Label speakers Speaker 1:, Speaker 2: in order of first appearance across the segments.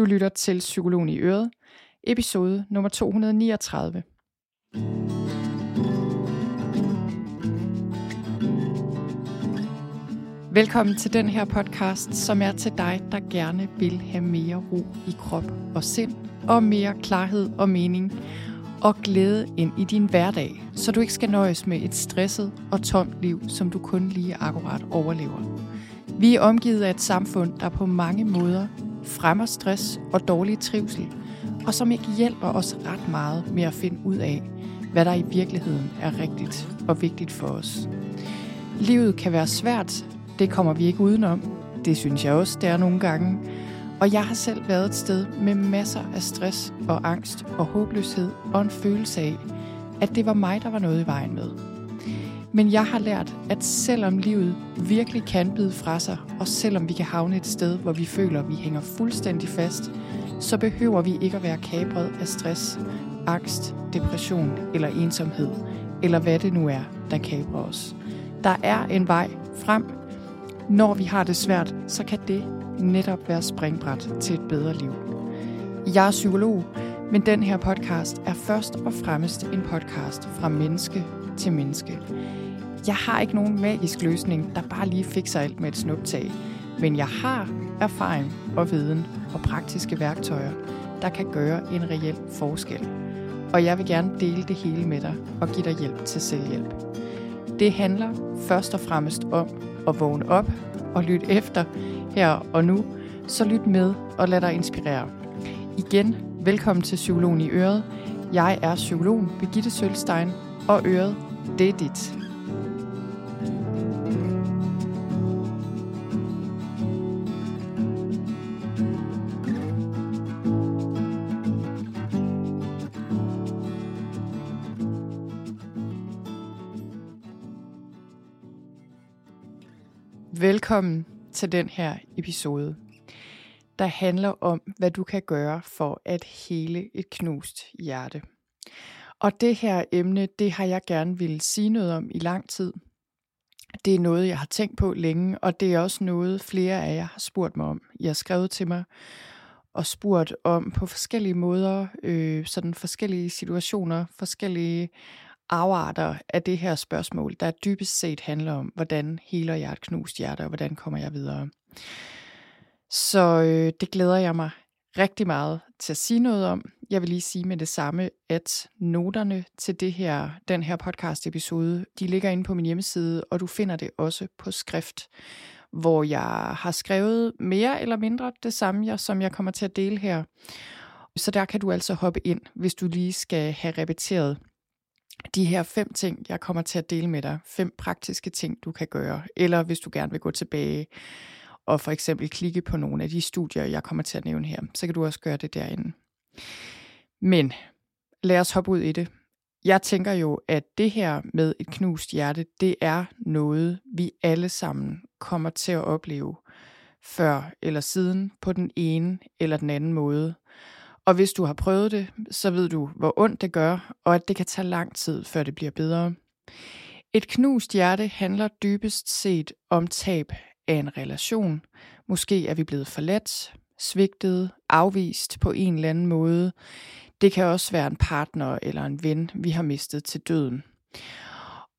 Speaker 1: Du lytter til Psykologen i Øret, episode nummer 239. Velkommen til den her podcast, som er til dig, der gerne vil have mere ro i krop og sind, og mere klarhed og mening, og glæde ind i din hverdag, så du ikke skal nøjes med et stresset og tomt liv, som du kun lige akkurat overlever. Vi er omgivet af et samfund, der på mange måder fremmer stress og dårlig trivsel, og som ikke hjælper os ret meget med at finde ud af, hvad der i virkeligheden er rigtigt og vigtigt for os. Livet kan være svært, det kommer vi ikke udenom. Det synes jeg også, det er nogle gange. Og jeg har selv været et sted med masser af stress og angst og håbløshed og en følelse af, at det var mig, der var noget i vejen med. Men jeg har lært, at selvom livet virkelig kan bide fra sig, og selvom vi kan havne et sted, hvor vi føler, at vi hænger fuldstændig fast, så behøver vi ikke at være kabret af stress, angst, depression eller ensomhed, eller hvad det nu er, der kabrer os. Der er en vej frem. Når vi har det svært, så kan det netop være springbræt til et bedre liv. Jeg er psykolog, men den her podcast er først og fremmest en podcast fra menneske til menneske. Jeg har ikke nogen magisk løsning, der bare lige fikser alt med et snuptag, men jeg har erfaring og viden og praktiske værktøjer, der kan gøre en reel forskel. Og jeg vil gerne dele det hele med dig og give dig hjælp til selvhjælp. Det handler først og fremmest om at vågne op og lytte efter her og nu, så lyt med og lad dig inspirere. Igen, velkommen til Psykologen i Øret. Jeg er psykologen Birgitte Sølstein, og Øret, det er dit. Velkommen til den her episode, der handler om, hvad du kan gøre for at hele et knust hjerte. Og det her emne, det har jeg gerne vil sige noget om i lang tid. Det er noget, jeg har tænkt på længe, og det er også noget, flere af jer har spurgt mig om. I har skrevet til mig og spurgt om på forskellige måder, øh, sådan forskellige situationer, forskellige afarter af det her spørgsmål, der dybest set handler om, hvordan heler jeg et knust hjerte, og hvordan kommer jeg videre. Så øh, det glæder jeg mig rigtig meget til at sige noget om. Jeg vil lige sige med det samme, at noterne til det her, den her podcast episode, de ligger inde på min hjemmeside, og du finder det også på skrift, hvor jeg har skrevet mere eller mindre det samme, som jeg kommer til at dele her. Så der kan du altså hoppe ind, hvis du lige skal have repeteret de her fem ting, jeg kommer til at dele med dig. Fem praktiske ting, du kan gøre. Eller hvis du gerne vil gå tilbage og for eksempel klikke på nogle af de studier, jeg kommer til at nævne her, så kan du også gøre det derinde. Men lad os hoppe ud i det. Jeg tænker jo, at det her med et knust hjerte, det er noget, vi alle sammen kommer til at opleve før eller siden på den ene eller den anden måde. Og hvis du har prøvet det, så ved du, hvor ondt det gør, og at det kan tage lang tid, før det bliver bedre. Et knust hjerte handler dybest set om tab af en relation. Måske er vi blevet forladt, svigtet, afvist på en eller anden måde. Det kan også være en partner eller en ven, vi har mistet til døden.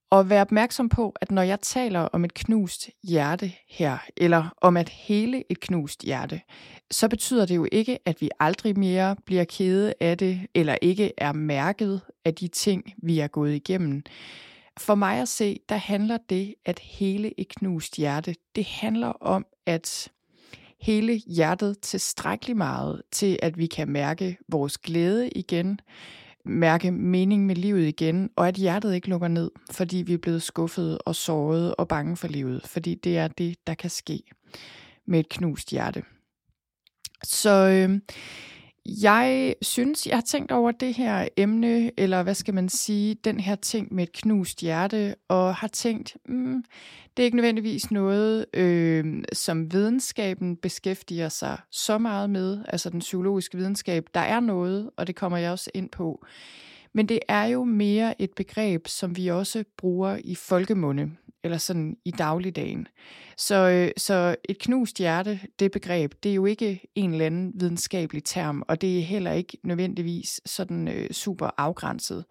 Speaker 1: Og vær opmærksom på, at når jeg taler om et knust hjerte her, eller om at hele et knust hjerte, så betyder det jo ikke, at vi aldrig mere bliver kede af det, eller ikke er mærket af de ting, vi er gået igennem. For mig at se, der handler det at hele et knust hjerte, det handler om at hele hjertet tilstrækkeligt meget til, at vi kan mærke vores glæde igen, mærke mening med livet igen, og at hjertet ikke lukker ned, fordi vi er blevet skuffet og såret og bange for livet, fordi det er det, der kan ske med et knust hjerte. Så øh, jeg synes, jeg har tænkt over det her emne, eller hvad skal man sige, den her ting med et knust hjerte, og har tænkt, mm, det er ikke nødvendigvis noget, øh, som videnskaben beskæftiger sig så meget med, altså den psykologiske videnskab. Der er noget, og det kommer jeg også ind på. Men det er jo mere et begreb, som vi også bruger i folkemunde eller sådan i dagligdagen. Så, øh, så et knust hjerte, det begreb, det er jo ikke en eller anden videnskabelig term, og det er heller ikke nødvendigvis sådan øh, super afgrænset,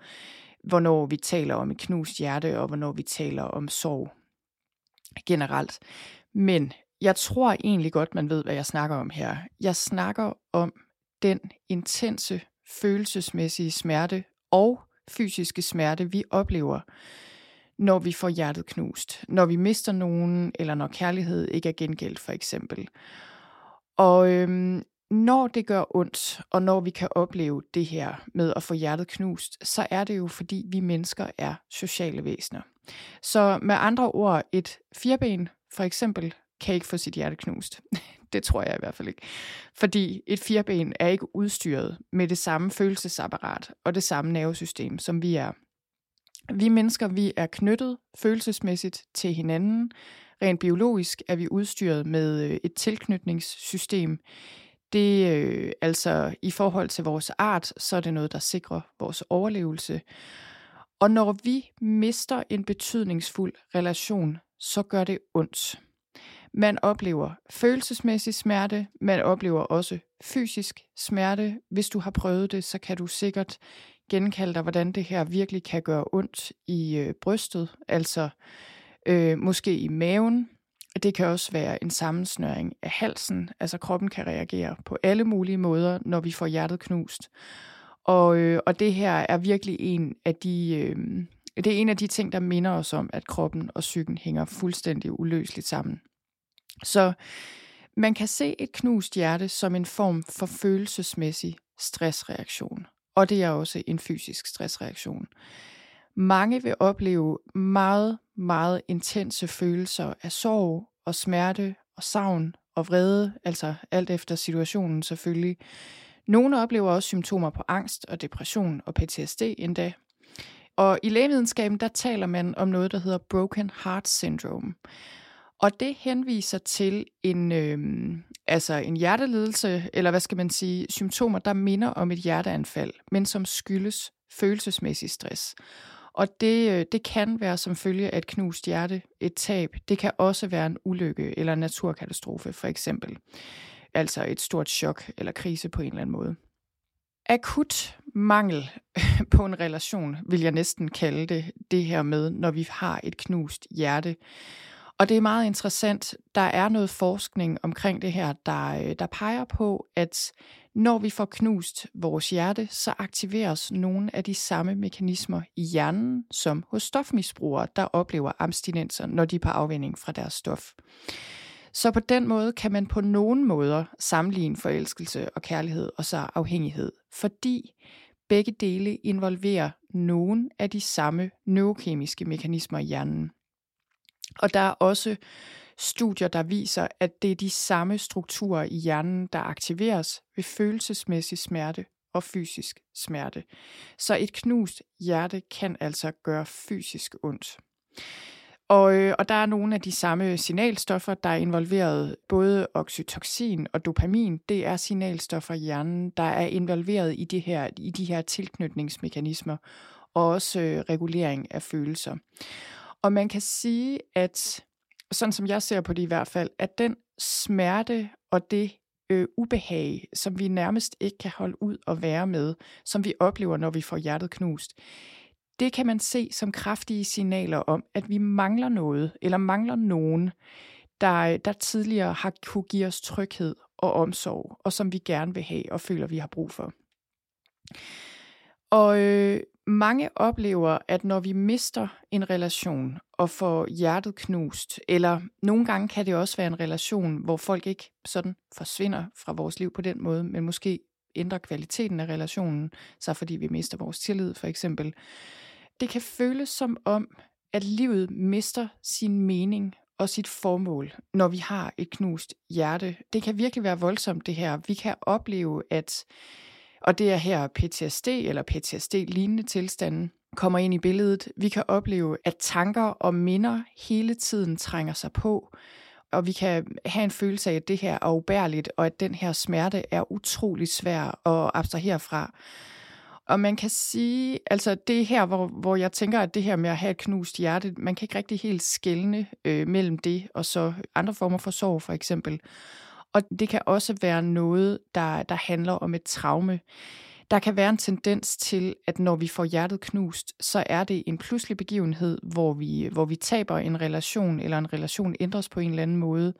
Speaker 1: hvornår vi taler om et knust hjerte, og hvornår vi taler om sorg generelt. Men jeg tror egentlig godt, man ved, hvad jeg snakker om her. Jeg snakker om den intense følelsesmæssige smerte og fysiske smerte, vi oplever, når vi får hjertet knust, når vi mister nogen, eller når kærlighed ikke er gengældt, for eksempel. Og øhm, når det gør ondt, og når vi kan opleve det her med at få hjertet knust, så er det jo fordi vi mennesker er sociale væsener. Så med andre ord, et firben for eksempel kan ikke få sit hjerte knust. det tror jeg i hvert fald ikke. Fordi et firben er ikke udstyret med det samme følelsesapparat og det samme nervesystem, som vi er. Vi mennesker, vi er knyttet følelsesmæssigt til hinanden. Rent biologisk er vi udstyret med øh, et tilknytningssystem. Det øh, altså i forhold til vores art, så er det noget, der sikrer vores overlevelse. Og når vi mister en betydningsfuld relation, så gør det ondt. Man oplever følelsesmæssig smerte, man oplever også fysisk smerte. Hvis du har prøvet det, så kan du sikkert genkalde dig, hvordan det her virkelig kan gøre ondt i øh, brystet, altså øh, måske i maven. Det kan også være en sammensnøring af halsen, altså kroppen kan reagere på alle mulige måder, når vi får hjertet knust. Og, øh, og det her er virkelig en af de... Øh, det er en af de ting, der minder os om, at kroppen og psyken hænger fuldstændig uløseligt sammen. Så man kan se et knust hjerte som en form for følelsesmæssig stressreaktion, og det er også en fysisk stressreaktion. Mange vil opleve meget, meget intense følelser af sorg og smerte og savn og vrede, altså alt efter situationen selvfølgelig. Nogle oplever også symptomer på angst og depression og PTSD endda. Og i lægevidenskaben, der taler man om noget, der hedder broken heart syndrome. Og det henviser til en, øh, altså en hjerteledelse, eller hvad skal man sige, symptomer, der minder om et hjerteanfald, men som skyldes følelsesmæssig stress. Og det, øh, det kan være som følge af et knust hjerte, et tab. Det kan også være en ulykke eller en naturkatastrofe, for eksempel. Altså et stort chok eller krise på en eller anden måde. Akut mangel på en relation, vil jeg næsten kalde det, det her med, når vi har et knust hjerte. Og det er meget interessant. Der er noget forskning omkring det her, der, øh, der peger på, at når vi får knust vores hjerte, så aktiveres nogle af de samme mekanismer i hjernen, som hos stofmisbrugere, der oplever abstinenser, når de er på afvinding fra deres stof. Så på den måde kan man på nogen måder sammenligne forelskelse og kærlighed og så afhængighed, fordi begge dele involverer nogle af de samme neurokemiske mekanismer i hjernen. Og der er også studier, der viser, at det er de samme strukturer i hjernen, der aktiveres ved følelsesmæssig smerte og fysisk smerte. Så et knust hjerte kan altså gøre fysisk ondt. Og, øh, og der er nogle af de samme signalstoffer, der er involveret, både oxytocin og dopamin, det er signalstoffer i hjernen, der er involveret i, det her, i de her tilknytningsmekanismer, og også øh, regulering af følelser. Og man kan sige, at sådan som jeg ser på det i hvert fald, at den smerte og det øh, ubehag, som vi nærmest ikke kan holde ud og være med, som vi oplever, når vi får hjertet knust, det kan man se som kraftige signaler om, at vi mangler noget, eller mangler nogen, der, der tidligere har kunne give os tryghed og omsorg, og som vi gerne vil have og føler, vi har brug for. Og øh, mange oplever, at når vi mister en relation og får hjertet knust, eller nogle gange kan det også være en relation, hvor folk ikke sådan forsvinder fra vores liv på den måde, men måske ændrer kvaliteten af relationen, så fordi vi mister vores tillid for eksempel. Det kan føles som om, at livet mister sin mening og sit formål, når vi har et knust hjerte. Det kan virkelig være voldsomt det her. Vi kan opleve, at og det er her PTSD eller PTSD-lignende tilstanden kommer ind i billedet. Vi kan opleve, at tanker og minder hele tiden trænger sig på, og vi kan have en følelse af, at det her er ubærligt, og at den her smerte er utrolig svær at abstrahere fra. Og man kan sige, altså det er her, hvor, hvor jeg tænker, at det her med at have et knust hjerte, man kan ikke rigtig helt skælne øh, mellem det og så andre former for sorg for eksempel. Og det kan også være noget, der, der handler om et traume. Der kan være en tendens til, at når vi får hjertet knust, så er det en pludselig begivenhed, hvor vi, hvor vi taber en relation, eller en relation ændres på en eller anden måde.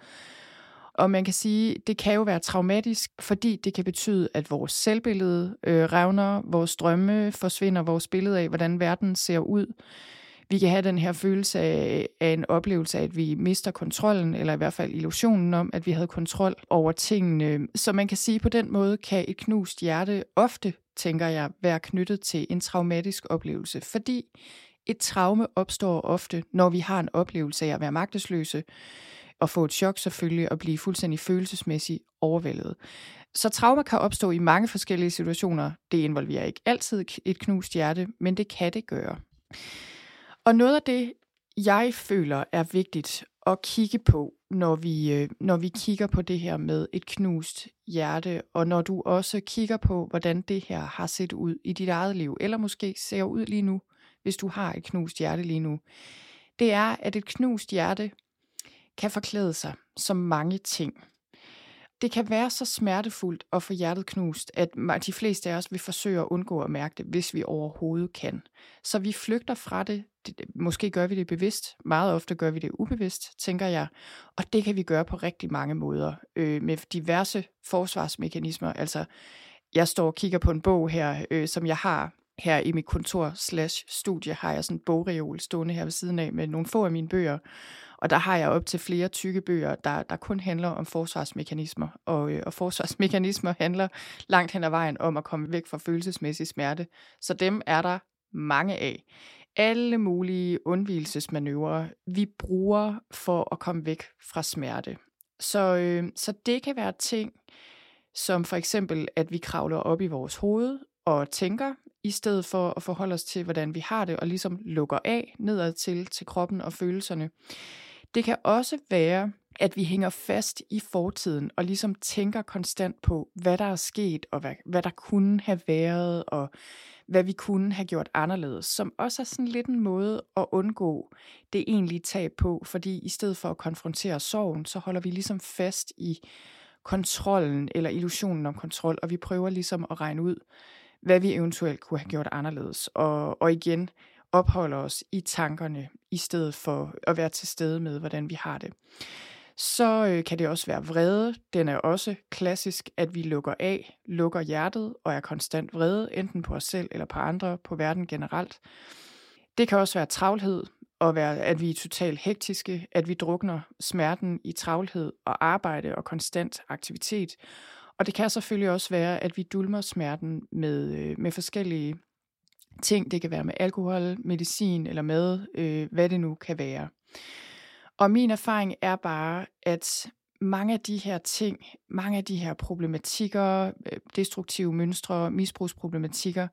Speaker 1: Og man kan sige, det kan jo være traumatisk, fordi det kan betyde, at vores selvbillede øh, revner, vores drømme forsvinder, vores billede af, hvordan verden ser ud. Vi kan have den her følelse af, af en oplevelse af, at vi mister kontrollen, eller i hvert fald illusionen om, at vi havde kontrol over tingene. Så man kan sige, at på den måde kan et knust hjerte ofte, tænker jeg, være knyttet til en traumatisk oplevelse, fordi et traume opstår ofte, når vi har en oplevelse af at være magtesløse, og få et chok selvfølgelig, og blive fuldstændig følelsesmæssigt overvældet. Så trauma kan opstå i mange forskellige situationer. Det involverer ikke altid et knust hjerte, men det kan det gøre. Og noget af det, jeg føler er vigtigt at kigge på, når vi, øh, når vi kigger på det her med et knust hjerte, og når du også kigger på, hvordan det her har set ud i dit eget liv, eller måske ser ud lige nu, hvis du har et knust hjerte lige nu, det er, at et knust hjerte kan forklæde sig som mange ting. Det kan være så smertefuldt at få hjertet knust, at de fleste af os vil forsøge at undgå at mærke det, hvis vi overhovedet kan. Så vi flygter fra det. Måske gør vi det bevidst. Meget ofte gør vi det ubevidst, tænker jeg. Og det kan vi gøre på rigtig mange måder. Øh, med diverse forsvarsmekanismer. Altså, jeg står og kigger på en bog her, øh, som jeg har her i mit kontor slash studie, har jeg sådan en bogreol stående her ved siden af med nogle få af mine bøger. Og der har jeg op til flere tykke bøger, der, der kun handler om forsvarsmekanismer. Og, øh, og forsvarsmekanismer handler langt hen ad vejen om at komme væk fra følelsesmæssig smerte. Så dem er der mange af. Alle mulige undvielsesmanøvrer, vi bruger for at komme væk fra smerte. Så, øh, så det kan være ting, som for eksempel, at vi kravler op i vores hoved og tænker, i stedet for at forholde os til, hvordan vi har det, og ligesom lukker af nedad til, til kroppen og følelserne. Det kan også være, at vi hænger fast i fortiden og ligesom tænker konstant på, hvad der er sket, og hvad, hvad der kunne have været, og hvad vi kunne have gjort anderledes, som også er sådan lidt en måde at undgå det egentlige tab på, fordi i stedet for at konfrontere sorgen, så holder vi ligesom fast i kontrollen eller illusionen om kontrol, og vi prøver ligesom at regne ud, hvad vi eventuelt kunne have gjort anderledes. Og, og igen, opholder os i tankerne, i stedet for at være til stede med, hvordan vi har det. Så øh, kan det også være vrede. Den er også klassisk, at vi lukker af, lukker hjertet og er konstant vrede, enten på os selv eller på andre, på verden generelt. Det kan også være travlhed, og være, at vi er totalt hektiske, at vi drukner smerten i travlhed og arbejde og konstant aktivitet. Og det kan selvfølgelig også være, at vi dulmer smerten med, øh, med forskellige ting. Det kan være med alkohol, medicin eller mad, øh, hvad det nu kan være. Og min erfaring er bare, at mange af de her ting, mange af de her problematikker, øh, destruktive mønstre, misbrugsproblematikker,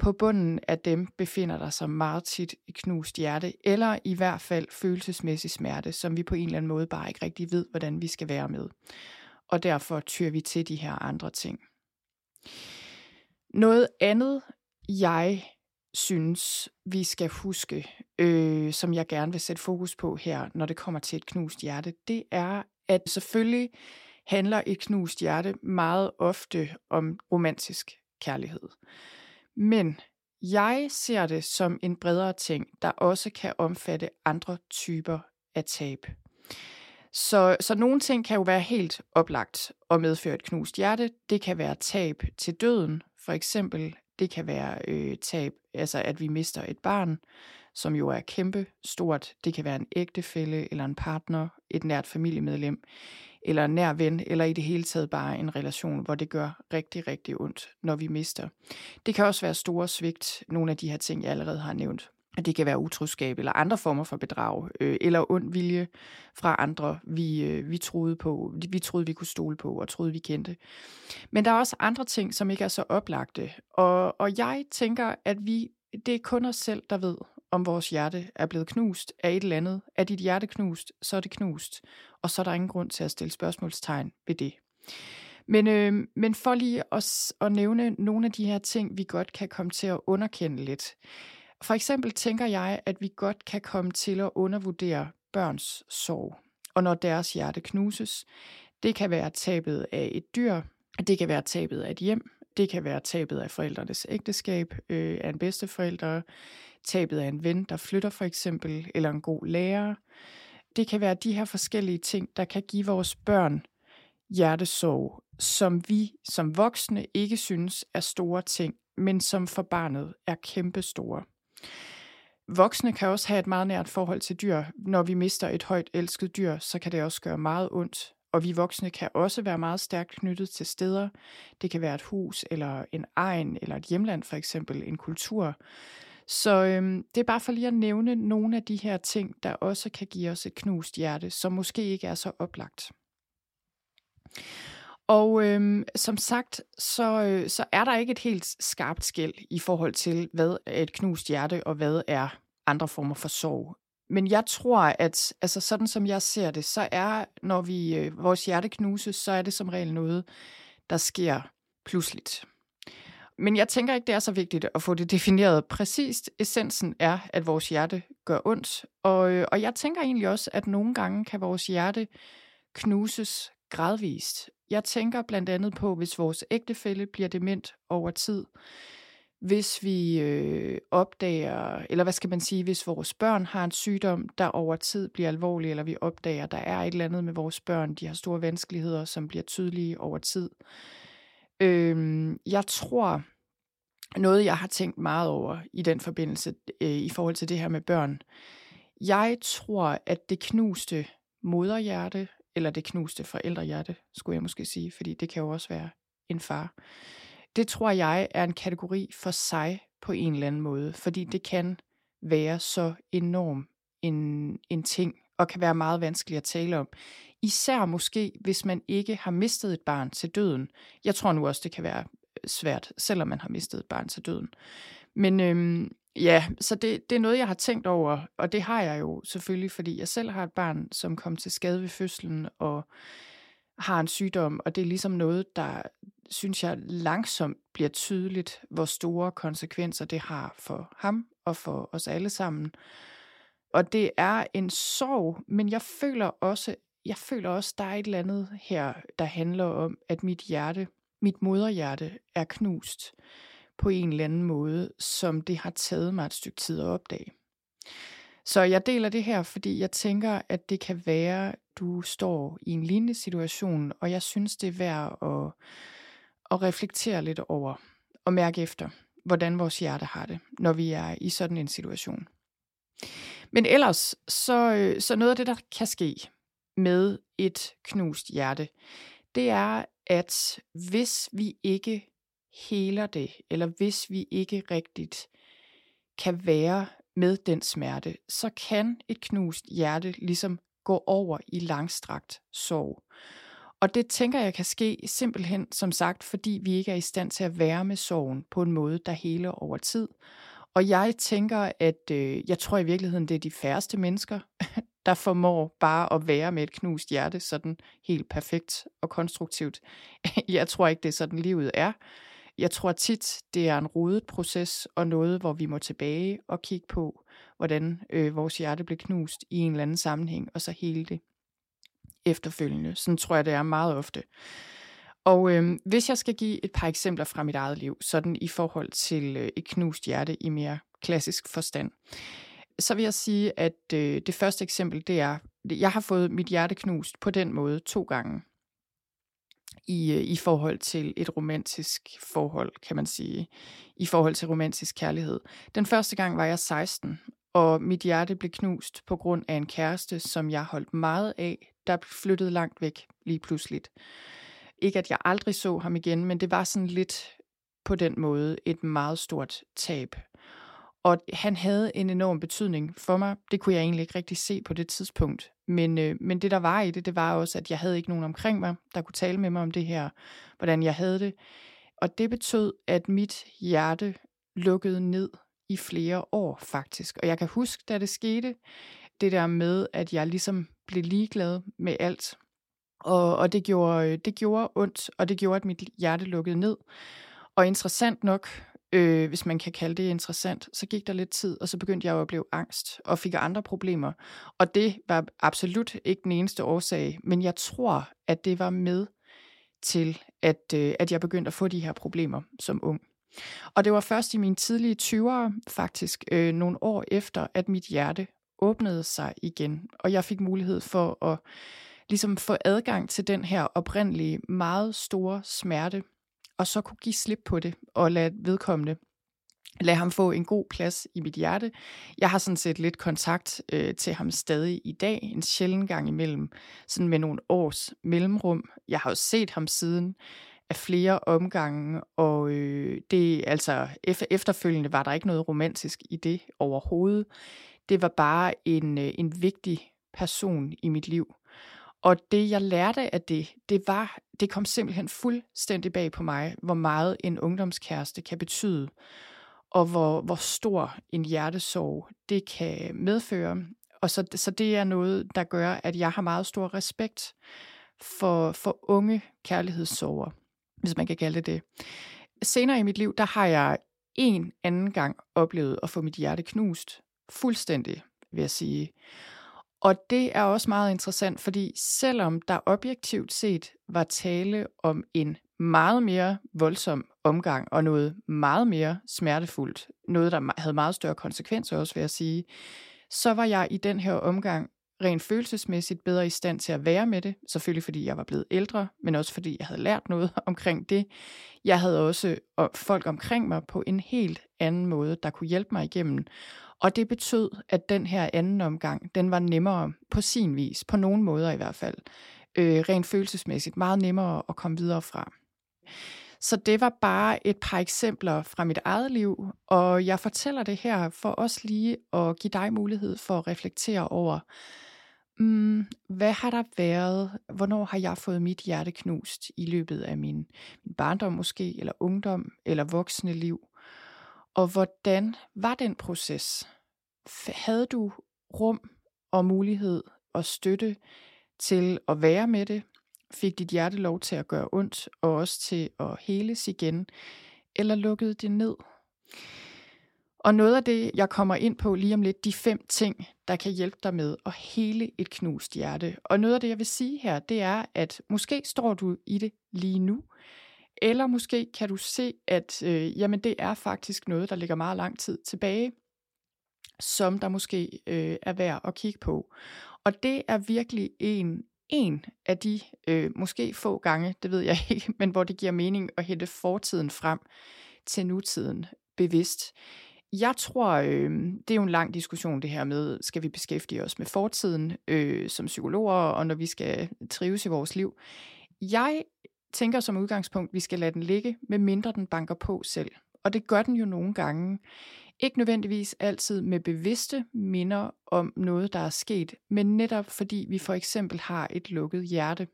Speaker 1: på bunden af dem befinder der sig meget tit et knust hjerte, eller i hvert fald følelsesmæssig smerte, som vi på en eller anden måde bare ikke rigtig ved, hvordan vi skal være med. Og derfor tyr vi til de her andre ting. Noget andet, jeg synes, vi skal huske, øh, som jeg gerne vil sætte fokus på her, når det kommer til et knust hjerte, det er, at selvfølgelig handler et knust hjerte meget ofte om romantisk kærlighed. Men jeg ser det som en bredere ting, der også kan omfatte andre typer af tab. Så, så nogle ting kan jo være helt oplagt og medføre et knust hjerte. Det kan være tab til døden, for eksempel det kan være øh, tab, altså at vi mister et barn, som jo er kæmpe stort. Det kan være en ægtefælle eller en partner, et nært familiemedlem, eller en nær ven, eller i det hele taget bare en relation, hvor det gør rigtig, rigtig ondt, når vi mister. Det kan også være store svigt, nogle af de her ting, jeg allerede har nævnt at det kan være utroskab eller andre former for bedrag, øh, eller ond vilje fra andre, vi, øh, vi troede på, vi troede, vi kunne stole på, og troede, vi kendte. Men der er også andre ting, som ikke er så oplagte. Og, og jeg tænker, at vi, det er kun os selv, der ved, om vores hjerte er blevet knust af et eller andet. Er dit hjerte knust, så er det knust. Og så er der ingen grund til at stille spørgsmålstegn ved det. Men, øh, men for lige at, at nævne nogle af de her ting, vi godt kan komme til at underkende lidt. For eksempel tænker jeg, at vi godt kan komme til at undervurdere børns sorg, og når deres hjerte knuses. Det kan være tabet af et dyr, det kan være tabet af et hjem, det kan være tabet af forældrenes ægteskab, øh, af en bedsteforælder, tabet af en ven, der flytter for eksempel, eller en god lærer. Det kan være de her forskellige ting, der kan give vores børn hjertesorg, som vi som voksne ikke synes er store ting, men som for barnet er kæmpe store. Voksne kan også have et meget nært forhold til dyr. Når vi mister et højt elsket dyr, så kan det også gøre meget ondt. Og vi voksne kan også være meget stærkt knyttet til steder. Det kan være et hus, eller en egen, eller et hjemland for eksempel, en kultur. Så øhm, det er bare for lige at nævne nogle af de her ting, der også kan give os et knust hjerte, som måske ikke er så oplagt. Og øhm, som sagt, så, øh, så er der ikke et helt skarpt skæld i forhold til, hvad er et knust hjerte, og hvad er andre former for sorg. Men jeg tror, at altså sådan som jeg ser det, så er, når vi øh, vores hjerte knuses, så er det som regel noget, der sker pludseligt. Men jeg tænker ikke, det er så vigtigt at få det defineret præcist. Essensen er, at vores hjerte gør ondt. Og, øh, og jeg tænker egentlig også, at nogle gange kan vores hjerte knuses gradvist. Jeg tænker blandt andet på, hvis vores ægtefælle bliver dement over tid, hvis vi øh, opdager, eller hvad skal man sige, hvis vores børn har en sygdom, der over tid bliver alvorlig, eller vi opdager, der er et eller andet med vores børn, de har store vanskeligheder, som bliver tydelige over tid. Øh, jeg tror, noget jeg har tænkt meget over i den forbindelse, øh, i forhold til det her med børn, jeg tror, at det knuste moderhjerte, eller det knuste forældrehjerte, skulle jeg måske sige, fordi det kan jo også være en far. Det tror jeg er en kategori for sig på en eller anden måde, fordi det kan være så enorm en, en ting, og kan være meget vanskelig at tale om. Især måske, hvis man ikke har mistet et barn til døden. Jeg tror nu også, det kan være øh, svært, selvom man har mistet et barn til døden. Men øhm, ja, så det, det er noget, jeg har tænkt over, og det har jeg jo selvfølgelig, fordi jeg selv har et barn, som kom til skade ved fødslen, og har en sygdom, og det er ligesom noget, der, synes jeg, langsomt bliver tydeligt, hvor store konsekvenser det har for ham og for os alle sammen. Og det er en sorg, men jeg føler også, jeg føler også, der er et eller andet her, der handler om, at mit hjerte, mit moderhjerte er knust på en eller anden måde, som det har taget mig et stykke tid at opdage. Så jeg deler det her, fordi jeg tænker, at det kan være, du står i en lignende situation, og jeg synes, det er værd at, at reflektere lidt over og mærke efter, hvordan vores hjerte har det, når vi er i sådan en situation. Men ellers, så, øh, så noget af det, der kan ske med et knust hjerte, det er, at hvis vi ikke heler det, eller hvis vi ikke rigtigt kan være med den smerte, så kan et knust hjerte ligesom gå over i langstrakt sorg. Og det tænker jeg kan ske simpelthen, som sagt, fordi vi ikke er i stand til at være med sorgen på en måde, der heler over tid. Og jeg tænker, at øh, jeg tror i virkeligheden, det er de færreste mennesker, der formår bare at være med et knust hjerte sådan helt perfekt og konstruktivt. Jeg tror ikke, det er sådan livet er. Jeg tror tit, det er en rodet proces og noget, hvor vi må tilbage og kigge på, hvordan øh, vores hjerte blev knust i en eller anden sammenhæng, og så hele det efterfølgende. Sådan tror jeg, det er meget ofte. Og øh, hvis jeg skal give et par eksempler fra mit eget liv, sådan i forhold til øh, et knust hjerte i mere klassisk forstand, så vil jeg sige, at øh, det første eksempel, det er, jeg har fået mit hjerte knust på den måde to gange i, øh, i forhold til et romantisk forhold, kan man sige, i forhold til romantisk kærlighed. Den første gang var jeg 16, og mit hjerte blev knust på grund af en kæreste, som jeg holdt meget af, der flyttede langt væk lige pludseligt. Ikke at jeg aldrig så ham igen, men det var sådan lidt på den måde et meget stort tab. Og han havde en enorm betydning for mig. Det kunne jeg egentlig ikke rigtig se på det tidspunkt. Men, øh, men det der var i det, det var også, at jeg havde ikke nogen omkring mig, der kunne tale med mig om det her, hvordan jeg havde det. Og det betød, at mit hjerte lukkede ned i flere år faktisk. Og jeg kan huske, da det skete, det der med, at jeg ligesom blev ligeglad med alt. Og, og det, gjorde, øh, det gjorde ondt, og det gjorde, at mit hjerte lukkede ned. Og interessant nok, øh, hvis man kan kalde det interessant, så gik der lidt tid, og så begyndte jeg at opleve angst og fik andre problemer. Og det var absolut ikke den eneste årsag, men jeg tror, at det var med til, at, øh, at jeg begyndte at få de her problemer som ung. Og det var først i mine tidlige 20'ere, faktisk øh, nogle år efter, at mit hjerte åbnede sig igen, og jeg fik mulighed for at ligesom få adgang til den her oprindelige, meget store smerte, og så kunne give slip på det og lade vedkommende lade ham få en god plads i mit hjerte. Jeg har sådan set lidt kontakt øh, til ham stadig i dag, en sjælden gang imellem, sådan med nogle års mellemrum. Jeg har jo set ham siden af flere omgange, og øh, det altså efterfølgende var der ikke noget romantisk i det overhovedet. Det var bare en, øh, en vigtig person i mit liv. Og det jeg lærte af det, det var, det kom simpelthen fuldstændig bag på mig, hvor meget en ungdomskæreste kan betyde, og hvor, hvor stor en hjertesorg det kan medføre. Og så, så det er noget, der gør, at jeg har meget stor respekt for, for unge kærlighedssorger, hvis man kan kalde det det. Senere i mit liv, der har jeg en anden gang oplevet at få mit hjerte knust. Fuldstændig, vil jeg sige. Og det er også meget interessant, fordi selvom der objektivt set var tale om en meget mere voldsom omgang og noget meget mere smertefuldt, noget der havde meget større konsekvenser også, vil jeg sige, så var jeg i den her omgang rent følelsesmæssigt bedre i stand til at være med det, selvfølgelig fordi jeg var blevet ældre, men også fordi jeg havde lært noget omkring det. Jeg havde også folk omkring mig på en helt anden måde, der kunne hjælpe mig igennem. Og det betød, at den her anden omgang, den var nemmere på sin vis, på nogle måder i hvert fald, øh, rent følelsesmæssigt, meget nemmere at komme videre fra. Så det var bare et par eksempler fra mit eget liv, og jeg fortæller det her for os lige at give dig mulighed for at reflektere over, mm, hvad har der været, hvornår har jeg fået mit hjerte knust i løbet af min, min barndom måske, eller ungdom, eller voksne liv, og hvordan var den proces? Havde du rum og mulighed og støtte til at være med det? Fik dit hjerte lov til at gøre ondt og også til at heles igen? Eller lukkede det ned? Og noget af det, jeg kommer ind på lige om lidt, de fem ting, der kan hjælpe dig med at hele et knust hjerte. Og noget af det, jeg vil sige her, det er, at måske står du i det lige nu, eller måske kan du se, at øh, jamen det er faktisk noget, der ligger meget lang tid tilbage, som der måske øh, er værd at kigge på. Og det er virkelig en, en af de øh, måske få gange, det ved jeg ikke, men hvor det giver mening at hente fortiden frem til nutiden bevidst. Jeg tror, øh, det er jo en lang diskussion det her med, skal vi beskæftige os med fortiden øh, som psykologer, og når vi skal trives i vores liv. Jeg tænker som udgangspunkt, vi skal lade den ligge, med mindre den banker på selv. Og det gør den jo nogle gange. Ikke nødvendigvis altid med bevidste minder om noget, der er sket, men netop fordi vi for eksempel har et lukket hjerte.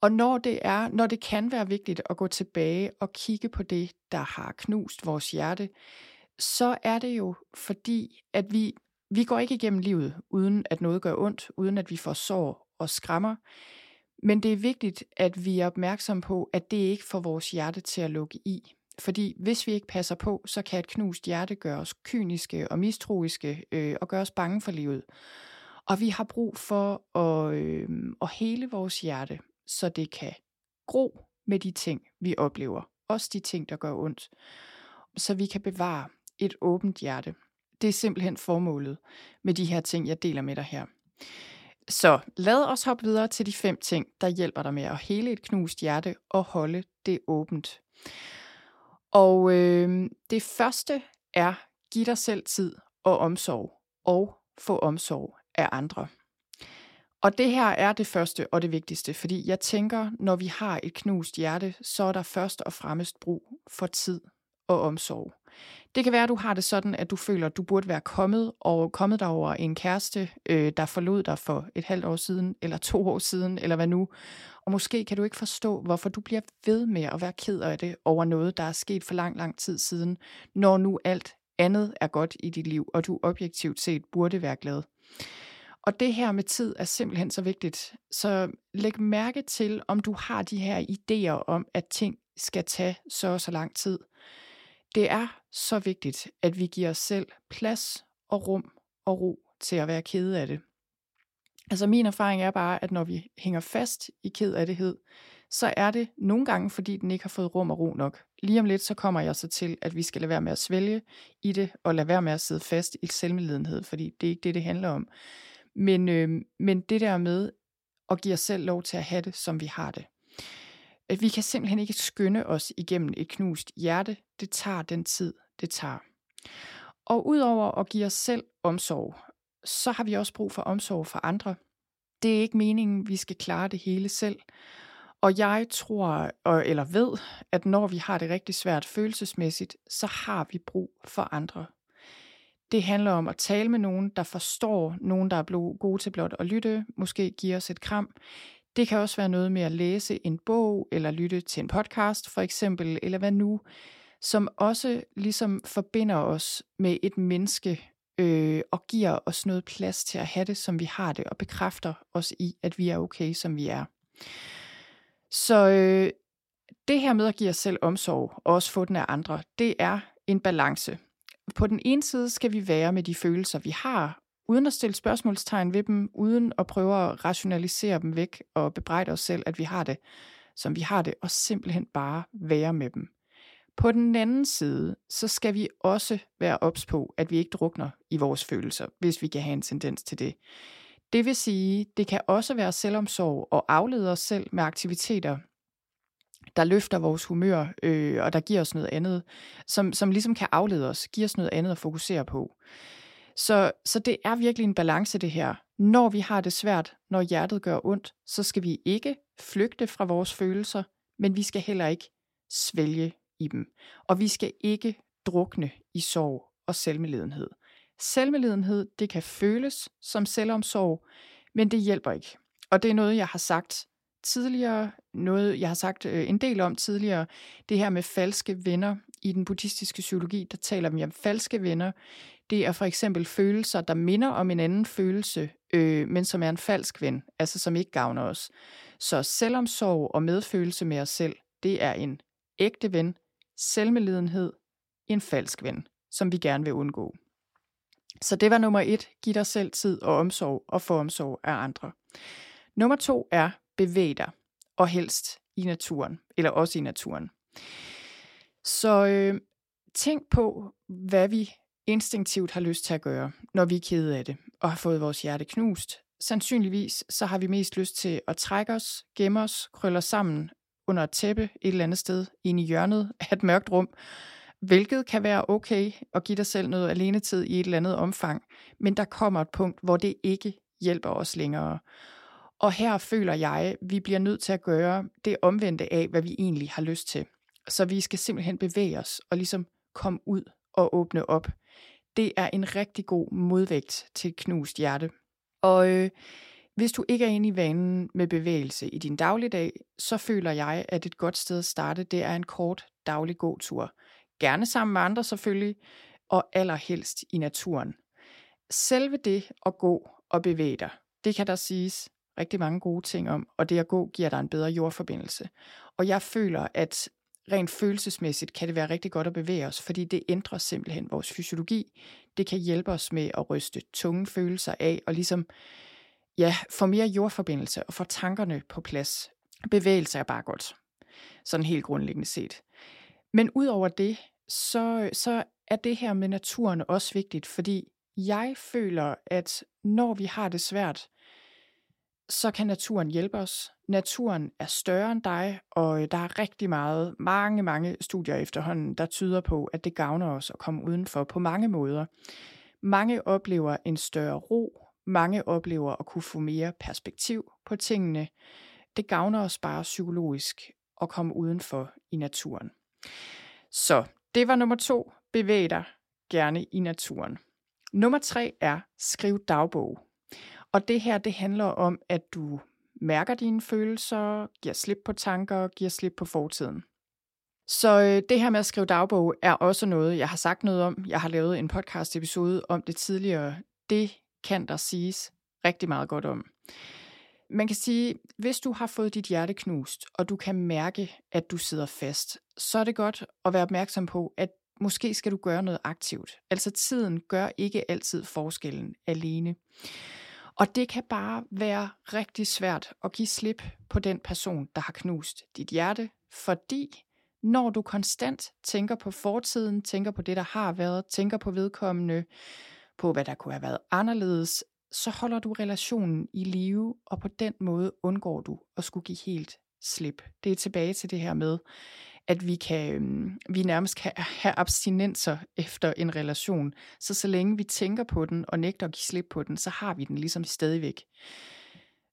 Speaker 1: Og når det er, når det kan være vigtigt at gå tilbage og kigge på det, der har knust vores hjerte, så er det jo fordi, at vi, vi går ikke igennem livet, uden at noget gør ondt, uden at vi får sår og skrammer. Men det er vigtigt, at vi er opmærksom på, at det ikke får vores hjerte til at lukke i. Fordi hvis vi ikke passer på, så kan et knust hjerte gøre os kyniske og mistroiske øh, og gøre os bange for livet. Og vi har brug for at, øh, at hele vores hjerte, så det kan gro med de ting, vi oplever. Også de ting, der gør ondt. Så vi kan bevare et åbent hjerte. Det er simpelthen formålet med de her ting, jeg deler med dig her. Så lad os hoppe videre til de fem ting, der hjælper dig med at hele et knust hjerte og holde det åbent. Og øh, det første er, giv dig selv tid og omsorg, og få omsorg af andre. Og det her er det første og det vigtigste, fordi jeg tænker, når vi har et knust hjerte, så er der først og fremmest brug for tid og omsorg. Det kan være, at du har det sådan, at du føler, at du burde være kommet og kommet dig over en kæreste, øh, der forlod dig for et halvt år siden, eller to år siden, eller hvad nu. Og måske kan du ikke forstå, hvorfor du bliver ved med at være ked af det over noget, der er sket for lang, lang tid siden, når nu alt andet er godt i dit liv, og du objektivt set burde være glad. Og det her med tid er simpelthen så vigtigt. Så læg mærke til, om du har de her idéer om, at ting skal tage så og så lang tid. Det er så vigtigt, at vi giver os selv plads og rum og ro til at være kede af det. Altså min erfaring er bare, at når vi hænger fast i ked af det, så er det nogle gange, fordi den ikke har fået rum og ro nok. Lige om lidt, så kommer jeg så til, at vi skal lade være med at svælge i det, og lade være med at sidde fast i selvmedlidenhed, fordi det er ikke det, det handler om. Men, øh, men det der med at give os selv lov til at have det, som vi har det. At vi kan simpelthen ikke skynde os igennem et knust hjerte. Det tager den tid, det tager. Og udover at give os selv omsorg, så har vi også brug for omsorg for andre. Det er ikke meningen, vi skal klare det hele selv. Og jeg tror, eller ved, at når vi har det rigtig svært følelsesmæssigt, så har vi brug for andre. Det handler om at tale med nogen, der forstår, nogen, der er blevet gode til blot at lytte, måske give os et kram. Det kan også være noget med at læse en bog, eller lytte til en podcast for eksempel, eller hvad nu, som også ligesom forbinder os med et menneske, øh, og giver os noget plads til at have det, som vi har det, og bekræfter os i, at vi er okay, som vi er. Så øh, det her med at give os selv omsorg, og også få den af andre, det er en balance. På den ene side skal vi være med de følelser, vi har, uden at stille spørgsmålstegn ved dem, uden at prøve at rationalisere dem væk og bebrejde os selv, at vi har det, som vi har det, og simpelthen bare være med dem. På den anden side, så skal vi også være ops på, at vi ikke drukner i vores følelser, hvis vi kan have en tendens til det. Det vil sige, det kan også være selvomsorg og aflede os selv med aktiviteter, der løfter vores humør, øh, og der giver os noget andet, som, som ligesom kan aflede os, giver os noget andet at fokusere på. Så, så det er virkelig en balance det her. Når vi har det svært, når hjertet gør ondt, så skal vi ikke flygte fra vores følelser, men vi skal heller ikke svælge i dem. Og vi skal ikke drukne i sorg og selvmedledenhed. Selvmedledenhed, det kan føles som selvomsorg, men det hjælper ikke. Og det er noget, jeg har sagt tidligere, noget jeg har sagt øh, en del om tidligere, det her med falske venner. I den buddhistiske psykologi, der taler vi om falske venner. Det er for eksempel følelser, der minder om en anden følelse, øh, men som er en falsk ven, altså som ikke gavner os. Så selvomsorg og medfølelse med os selv, det er en ægte ven, selvmedlidenhed, en falsk ven, som vi gerne vil undgå. Så det var nummer et, giv dig selv tid og omsorg og få omsorg af andre. Nummer to er, bevæg dig, og helst i naturen, eller også i naturen. Så øh, tænk på, hvad vi instinktivt har lyst til at gøre, når vi er kede af det, og har fået vores hjerte knust. Sandsynligvis så har vi mest lyst til at trække os, gemme os, krølle os sammen under et tæppe et eller andet sted inde i hjørnet af et mørkt rum, hvilket kan være okay at give dig selv noget alenetid i et eller andet omfang, men der kommer et punkt, hvor det ikke hjælper os længere. Og her føler jeg, at vi bliver nødt til at gøre det omvendte af, hvad vi egentlig har lyst til. Så vi skal simpelthen bevæge os og ligesom komme ud og åbne op. Det er en rigtig god modvægt til et knust hjerte. Og øh, hvis du ikke er inde i vanen med bevægelse i din dagligdag, så føler jeg, at et godt sted at starte, det er en kort daglig gåtur. Gerne sammen med andre selvfølgelig, og allerhelst i naturen. Selve det at gå og bevæge dig, det kan der siges rigtig mange gode ting om, og det at gå giver dig en bedre jordforbindelse. Og jeg føler, at rent følelsesmæssigt kan det være rigtig godt at bevæge os, fordi det ændrer simpelthen vores fysiologi. Det kan hjælpe os med at ryste tunge følelser af, og ligesom ja, får mere jordforbindelse og får tankerne på plads. Bevægelse er bare godt, sådan helt grundlæggende set. Men udover det, så, så er det her med naturen også vigtigt, fordi jeg føler, at når vi har det svært, så kan naturen hjælpe os. Naturen er større end dig, og øh, der er rigtig meget, mange, mange studier efterhånden, der tyder på, at det gavner os at komme udenfor på mange måder. Mange oplever en større ro, mange oplever at kunne få mere perspektiv på tingene. Det gavner os bare psykologisk at komme udenfor i naturen. Så det var nummer to. Bevæg dig gerne i naturen. Nummer tre er skriv dagbog. Og det her, det handler om, at du mærker dine følelser, giver slip på tanker, giver slip på fortiden. Så øh, det her med at skrive dagbog er også noget, jeg har sagt noget om. Jeg har lavet en podcast episode om det tidligere. Det kan der siges rigtig meget godt om. Man kan sige, hvis du har fået dit hjerte knust, og du kan mærke, at du sidder fast, så er det godt at være opmærksom på, at måske skal du gøre noget aktivt. Altså tiden gør ikke altid forskellen alene. Og det kan bare være rigtig svært at give slip på den person, der har knust dit hjerte, fordi når du konstant tænker på fortiden, tænker på det, der har været, tænker på vedkommende, på hvad der kunne have været anderledes, så holder du relationen i live, og på den måde undgår du at skulle give helt slip. Det er tilbage til det her med, at vi, kan, øhm, vi nærmest kan have abstinenser efter en relation. Så så længe vi tænker på den og nægter at give slip på den, så har vi den ligesom stadigvæk.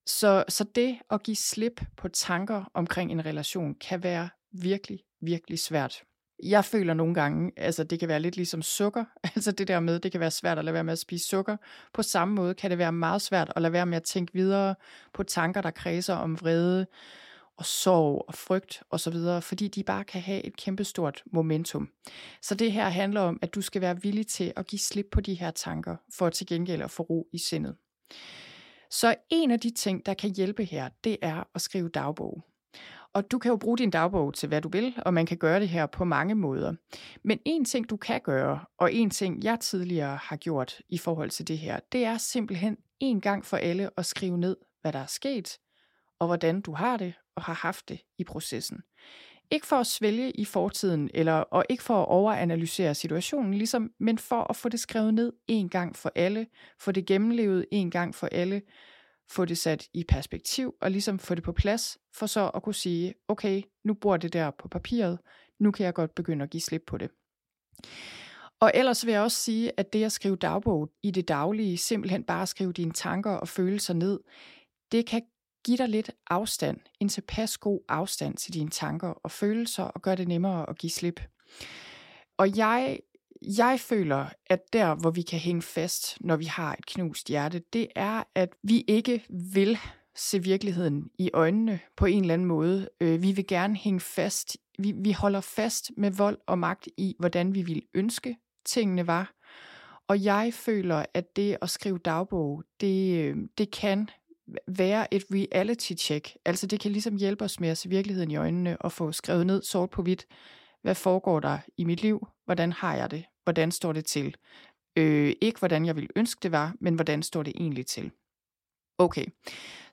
Speaker 1: Så, så det at give slip på tanker omkring en relation kan være virkelig, virkelig svært. Jeg føler nogle gange, altså det kan være lidt ligesom sukker, altså det der med, det kan være svært at lade være med at spise sukker. På samme måde kan det være meget svært at lade være med at tænke videre på tanker, der kredser om vrede, og sorg og frygt osv., fordi de bare kan have et kæmpestort momentum. Så det her handler om, at du skal være villig til at give slip på de her tanker, for til gengæld at få ro i sindet. Så en af de ting, der kan hjælpe her, det er at skrive dagbog. Og du kan jo bruge din dagbog til, hvad du vil, og man kan gøre det her på mange måder. Men en ting, du kan gøre, og en ting, jeg tidligere har gjort i forhold til det her, det er simpelthen en gang for alle at skrive ned, hvad der er sket, og hvordan du har det og har haft det i processen. Ikke for at svælge i fortiden, eller, og ikke for at overanalysere situationen, ligesom, men for at få det skrevet ned en gang for alle, få det gennemlevet en gang for alle, få det sat i perspektiv, og ligesom få det på plads, for så at kunne sige, okay, nu bor det der på papiret, nu kan jeg godt begynde at give slip på det. Og ellers vil jeg også sige, at det at skrive dagbog i det daglige, simpelthen bare at skrive dine tanker og følelser ned, det kan give dig lidt afstand, en tilpas god afstand til dine tanker og følelser, og gøre det nemmere at give slip. Og jeg, jeg føler, at der, hvor vi kan hænge fast, når vi har et knust hjerte, det er, at vi ikke vil se virkeligheden i øjnene på en eller anden måde. Øh, vi vil gerne hænge fast. Vi, vi holder fast med vold og magt i, hvordan vi vil ønske tingene var. Og jeg føler, at det at skrive dagbog, det, øh, det kan være et reality check. Altså det kan ligesom hjælpe os med at se virkeligheden i øjnene og få skrevet ned sort på hvidt, hvad foregår der i mit liv? Hvordan har jeg det? Hvordan står det til? Øh, ikke hvordan jeg ville ønske det var, men hvordan står det egentlig til? Okay,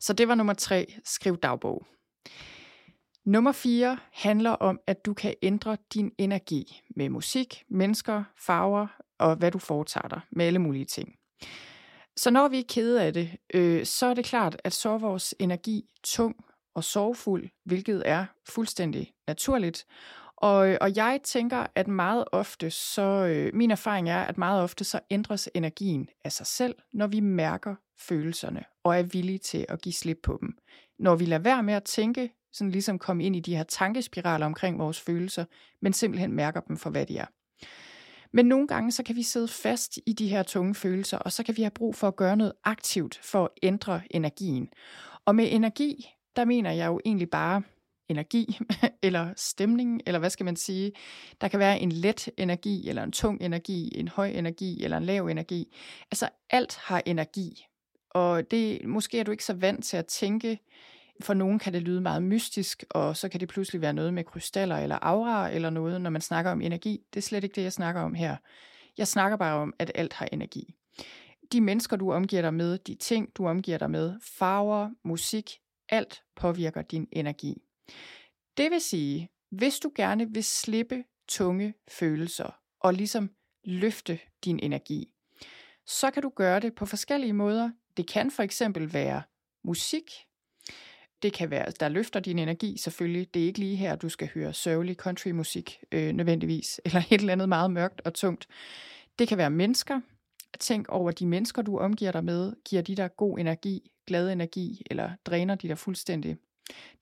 Speaker 1: så det var nummer tre, skriv dagbog. Nummer 4 handler om, at du kan ændre din energi med musik, mennesker, farver og hvad du foretager dig med alle mulige ting. Så når vi er kede af det, øh, så er det klart, at så er vores energi tung og sorgfuld, hvilket er fuldstændig naturligt. Og, og jeg tænker, at meget ofte, så øh, min erfaring er, at meget ofte så ændres energien af sig selv, når vi mærker følelserne og er villige til at give slip på dem. Når vi lader være med at tænke, sådan ligesom komme ind i de her tankespiraler omkring vores følelser, men simpelthen mærker dem for, hvad de er. Men nogle gange så kan vi sidde fast i de her tunge følelser, og så kan vi have brug for at gøre noget aktivt for at ændre energien. Og med energi, der mener jeg jo egentlig bare energi, eller stemning, eller hvad skal man sige. Der kan være en let energi, eller en tung energi, en høj energi, eller en lav energi. Altså alt har energi. Og det, måske er du ikke så vant til at tænke for nogen kan det lyde meget mystisk, og så kan det pludselig være noget med krystaller eller aura eller noget, når man snakker om energi. Det er slet ikke det, jeg snakker om her. Jeg snakker bare om, at alt har energi. De mennesker, du omgiver dig med, de ting, du omgiver dig med, farver, musik, alt påvirker din energi. Det vil sige, hvis du gerne vil slippe tunge følelser og ligesom løfte din energi, så kan du gøre det på forskellige måder. Det kan for eksempel være musik, det kan være, der løfter din energi selvfølgelig. Det er ikke lige her, du skal høre sørgelig countrymusik øh, nødvendigvis, eller et eller andet meget mørkt og tungt. Det kan være mennesker. Tænk over de mennesker, du omgiver dig med. Giver de dig god energi, glad energi, eller dræner de dig fuldstændig?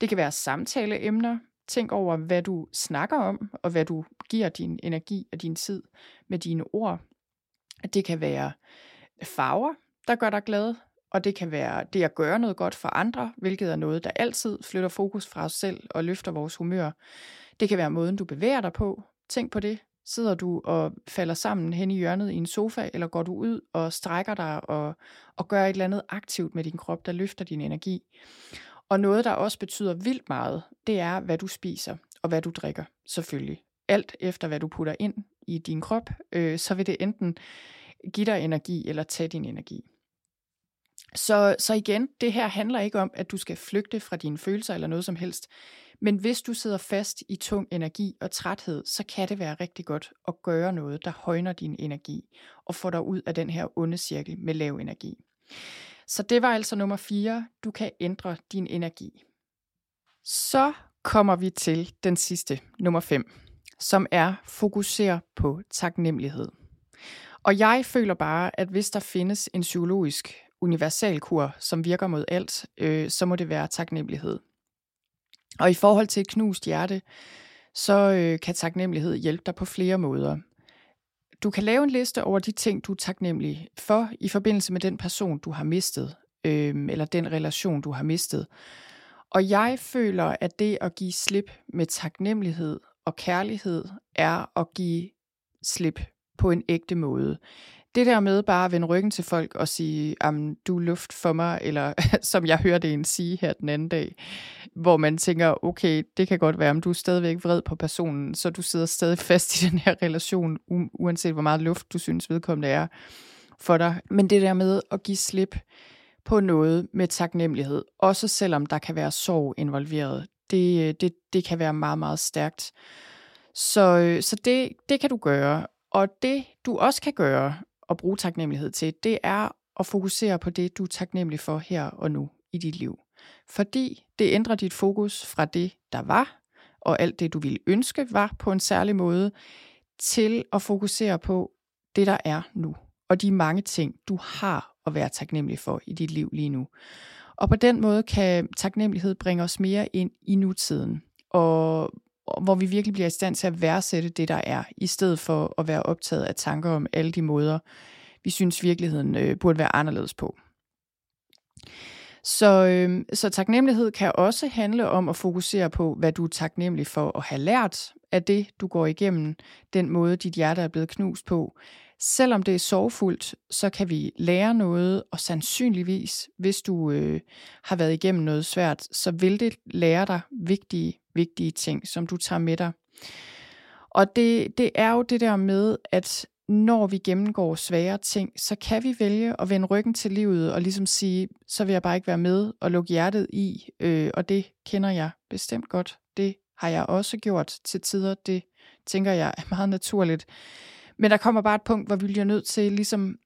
Speaker 1: Det kan være samtaleemner. Tænk over, hvad du snakker om, og hvad du giver din energi og din tid med dine ord. Det kan være farver, der gør dig glad. Og det kan være det at gøre noget godt for andre, hvilket er noget, der altid flytter fokus fra os selv og løfter vores humør. Det kan være måden, du bevæger dig på. Tænk på det. Sidder du og falder sammen hen i hjørnet i en sofa, eller går du ud og strækker dig og, og gør et eller andet aktivt med din krop, der løfter din energi? Og noget, der også betyder vildt meget, det er, hvad du spiser og hvad du drikker, selvfølgelig. Alt efter, hvad du putter ind i din krop, øh, så vil det enten give dig energi eller tage din energi. Så, så igen, det her handler ikke om, at du skal flygte fra dine følelser eller noget som helst. Men hvis du sidder fast i tung energi og træthed, så kan det være rigtig godt at gøre noget, der højner din energi og får dig ud af den her onde cirkel med lav energi. Så det var altså nummer 4. Du kan ændre din energi. Så kommer vi til den sidste, nummer 5, som er fokuser på taknemmelighed. Og jeg føler bare, at hvis der findes en psykologisk universalkur, som virker mod alt, øh, så må det være taknemmelighed. Og i forhold til et knust hjerte, så øh, kan taknemmelighed hjælpe dig på flere måder. Du kan lave en liste over de ting, du er taknemmelig for i forbindelse med den person, du har mistet, øh, eller den relation, du har mistet. Og jeg føler, at det at give slip med taknemmelighed og kærlighed er at give slip på en ægte måde det der med bare at vende ryggen til folk og sige, du er luft for mig, eller som jeg hørte en sige her den anden dag, hvor man tænker, okay, det kan godt være, om du er stadigvæk vred på personen, så du sidder stadig fast i den her relation, uanset hvor meget luft du synes vedkommende er for dig. Men det der med at give slip på noget med taknemmelighed, også selvom der kan være sorg involveret, det, det, det kan være meget, meget stærkt. Så, øh, så det, det kan du gøre. Og det du også kan gøre, at bruge taknemmelighed til, det er at fokusere på det, du er taknemmelig for her og nu i dit liv. Fordi det ændrer dit fokus fra det, der var, og alt det, du ville ønske var på en særlig måde, til at fokusere på det, der er nu, og de mange ting, du har at være taknemmelig for i dit liv lige nu. Og på den måde kan taknemmelighed bringe os mere ind i nutiden, og hvor vi virkelig bliver i stand til at værdsætte det, der er, i stedet for at være optaget af tanker om alle de måder, vi synes virkeligheden øh, burde være anderledes på. Så, øh, så taknemmelighed kan også handle om at fokusere på, hvad du er taknemmelig for at have lært af det, du går igennem, den måde, dit hjerte er blevet knust på. Selvom det er sorgfuldt, så kan vi lære noget, og sandsynligvis, hvis du øh, har været igennem noget svært, så vil det lære dig vigtige vigtige ting, som du tager med dig. Og det, det er jo det der med, at når vi gennemgår svære ting, så kan vi vælge at vende ryggen til livet og ligesom sige, så vil jeg bare ikke være med og lukke hjertet i, øh, og det kender jeg bestemt godt. Det har jeg også gjort til tider. Det tænker jeg er meget naturligt. Men der kommer bare et punkt, hvor vi bliver nødt til ligesom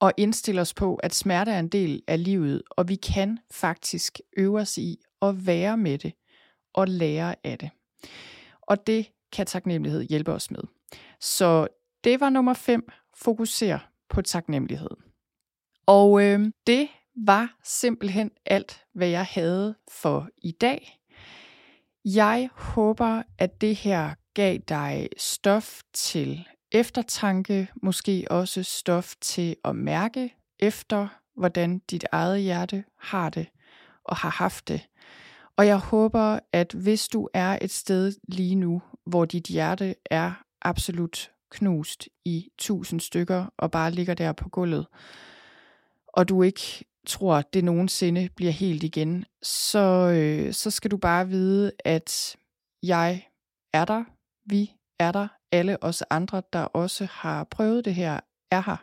Speaker 1: at indstille os på, at smerte er en del af livet, og vi kan faktisk øve os i at være med det og lære af det. Og det kan taknemmelighed hjælpe os med. Så det var nummer 5. Fokuser på taknemmelighed. Og øh, det var simpelthen alt, hvad jeg havde for i dag. Jeg håber, at det her gav dig stof til eftertanke, måske også stof til at mærke efter, hvordan dit eget hjerte har det og har haft det. Og jeg håber, at hvis du er et sted lige nu, hvor dit hjerte er absolut knust i tusind stykker og bare ligger der på gulvet, og du ikke tror, det nogensinde bliver helt igen, så, øh, så skal du bare vide, at jeg er der, vi er der, alle os andre, der også har prøvet det her, er her,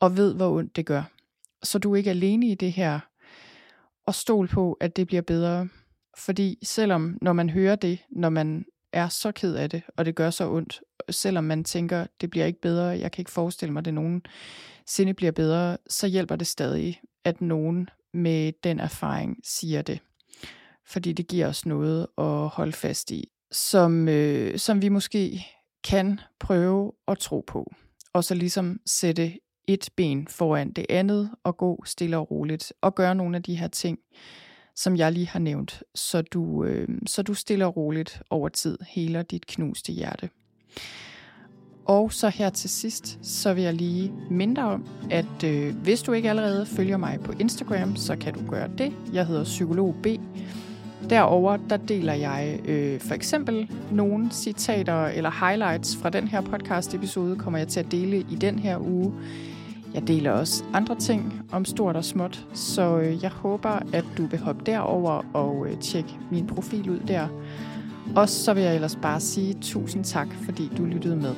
Speaker 1: og ved, hvor ondt det gør. Så du er ikke alene i det her, og stol på, at det bliver bedre. Fordi selvom, når man hører det, når man er så ked af det, og det gør så ondt, selvom man tænker, det bliver ikke bedre, jeg kan ikke forestille mig, at det nogen sinde bliver bedre, så hjælper det stadig, at nogen med den erfaring siger det. Fordi det giver os noget at holde fast i, som, øh, som vi måske kan prøve at tro på. Og så ligesom sætte et ben foran det andet, og gå stille og roligt, og gøre nogle af de her ting, som jeg lige har nævnt, så du, øh, så du stille og roligt over tid heler dit knuste hjerte. Og så her til sidst, så vil jeg lige minde om, at øh, hvis du ikke allerede følger mig på Instagram, så kan du gøre det. Jeg hedder Psykolog B. Derover der deler jeg øh, for eksempel nogle citater eller highlights fra den her podcast episode, kommer jeg til at dele i den her uge. Jeg deler også andre ting om stort og småt, så øh, jeg håber, at du vil hoppe derover og øh, tjekke min profil ud der. Og så vil jeg ellers bare sige tusind tak, fordi du lyttede med.